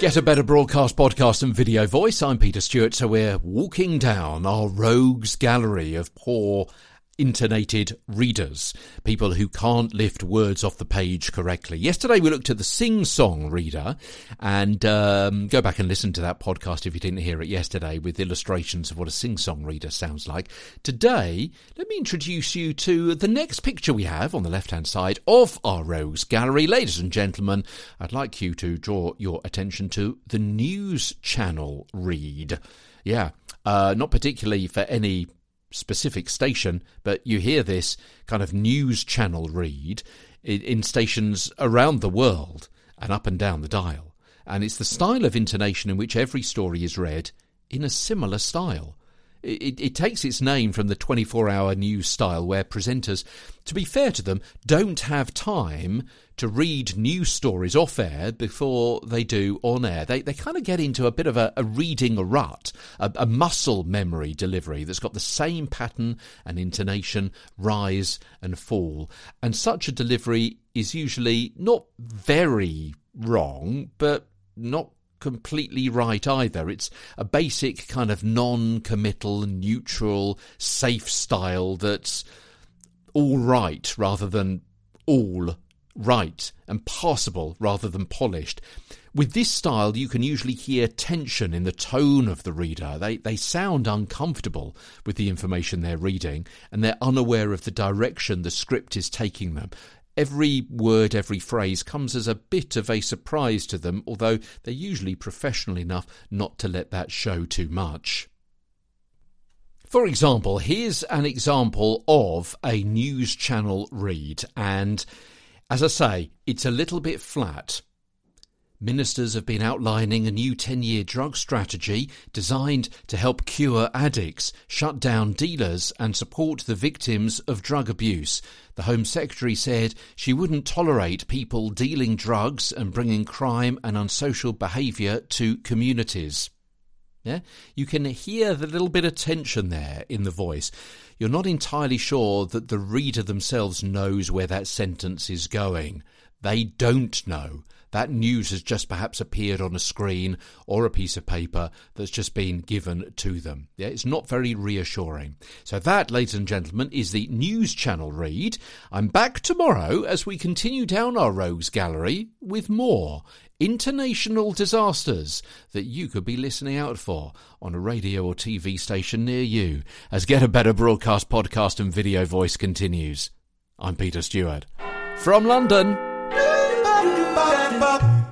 Get a better broadcast, podcast, and video voice. I'm Peter Stewart. So we're walking down our rogues gallery of poor intonated readers, people who can't lift words off the page correctly. Yesterday we looked at the sing song reader and um, go back and listen to that podcast if you didn't hear it yesterday with illustrations of what a sing song reader sounds like. Today, let me introduce you to the next picture we have on the left hand side of our Rogues Gallery. Ladies and gentlemen, I'd like you to draw your attention to the news channel read. Yeah, uh, not particularly for any specific station, but you hear this kind of news channel read in, in stations around the world and up and down the dial. And it's the style of intonation in which every story is read in a similar style. It, it, takes its name from the 24 hour news style where presenters, to be fair to them, don't have time to read news stories off air before they do on air. They, they kind of get into a bit of a, a reading rut, a, a muscle memory delivery that's got the same pattern and intonation, rise and fall. And such a delivery is usually not very wrong, but not completely right either. It's a basic kind of non committal, neutral, safe style that's all right rather than all right and passable rather than polished. With this style, you can usually hear tension in the tone of the reader. They, they sound uncomfortable with the information they're reading, and they're unaware of the direction the script is taking them. Every word, every phrase comes as a bit of a surprise to them, although they're usually professional enough not to let that show too much. For example, here's an example of a news channel read, and as I say, it's a little bit flat. Ministers have been outlining a new 10 year drug strategy designed to help cure addicts, shut down dealers, and support the victims of drug abuse. The Home Secretary said she wouldn't tolerate people dealing drugs and bringing crime and unsocial behaviour to communities. Yeah? You can hear the little bit of tension there in the voice. You're not entirely sure that the reader themselves knows where that sentence is going. They don't know that news has just perhaps appeared on a screen or a piece of paper that's just been given to them. Yeah, it's not very reassuring. So that, ladies and gentlemen, is the news channel read. I'm back tomorrow as we continue down our rogues gallery with more international disasters that you could be listening out for on a radio or TV station near you as Get a Better Broadcast podcast and video voice continues. I'm Peter Stewart. From London bop, bop.